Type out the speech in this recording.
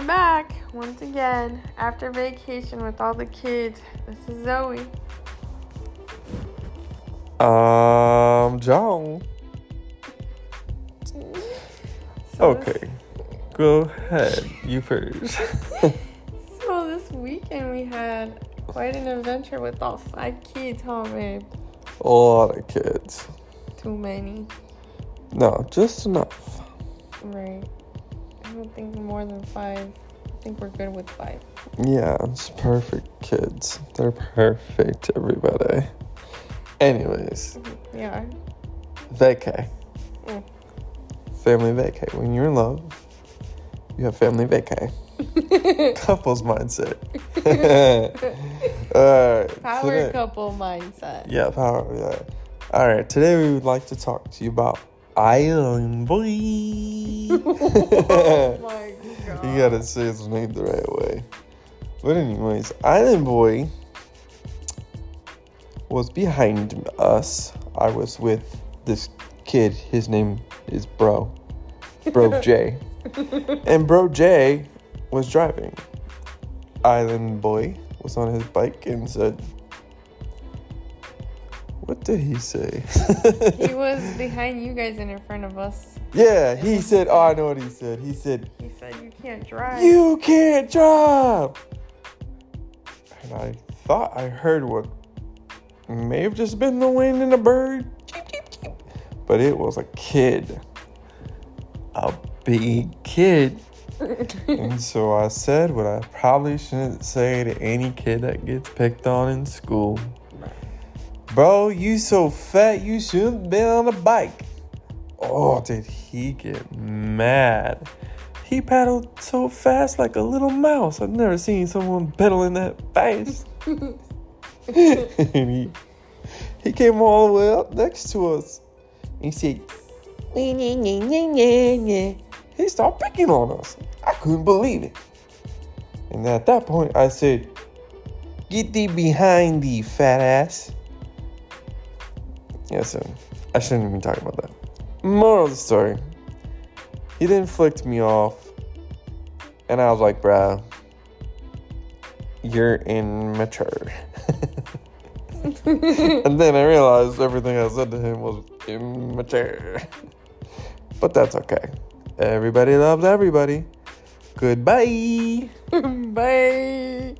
we're back once again after vacation with all the kids. This is Zoe. Um, John. So Okay, go ahead. You first. So this weekend we had quite an adventure with all five kids, huh, babe? A lot of kids. Too many, No, just enough. right? I don't think more than five. I think we're good with five. Yeah, it's perfect kids. They're perfect, everybody. Anyways, Yeah. vacay. Mm. Family vacay. When you're in love, you have family vacay. Couples mindset. Alright. Power today- couple mindset. Yeah, power. Yeah. All right. Today we would like to talk to you about Island Boy. you oh my god. gotta say his name the right way. But anyways, Island Boy was behind us. I was with this kid. His name is Bro. Bro J. and Bro J was driving. Island Boy was on his bike and said, What did he say? He was behind you guys and in front of us. yeah, he said, Oh, I know what he said. He said, He said you can't drive. You can't drive. And I thought I heard what may have just been the wind and a bird. But it was a kid. A big kid. and so I said what I probably shouldn't say to any kid that gets picked on in school. Bro, you so fat you shouldn't be on a bike. Oh, did he get mad? He paddled so fast like a little mouse. I've never seen someone pedaling that fast. and he, he came all the way up next to us. And he said, "Nyeh, nyeh, nyeh, nyeh, nyeh, nyeh." He started picking on us. I couldn't believe it. And at that point, I said, Get thee behind thee, fat ass. Yes, sir. I shouldn't even talk about that. Moral of the story. He then flicked me off. And I was like, bruh, you're immature. and then I realized everything I said to him was immature. But that's okay. Everybody loves everybody. Goodbye. Bye.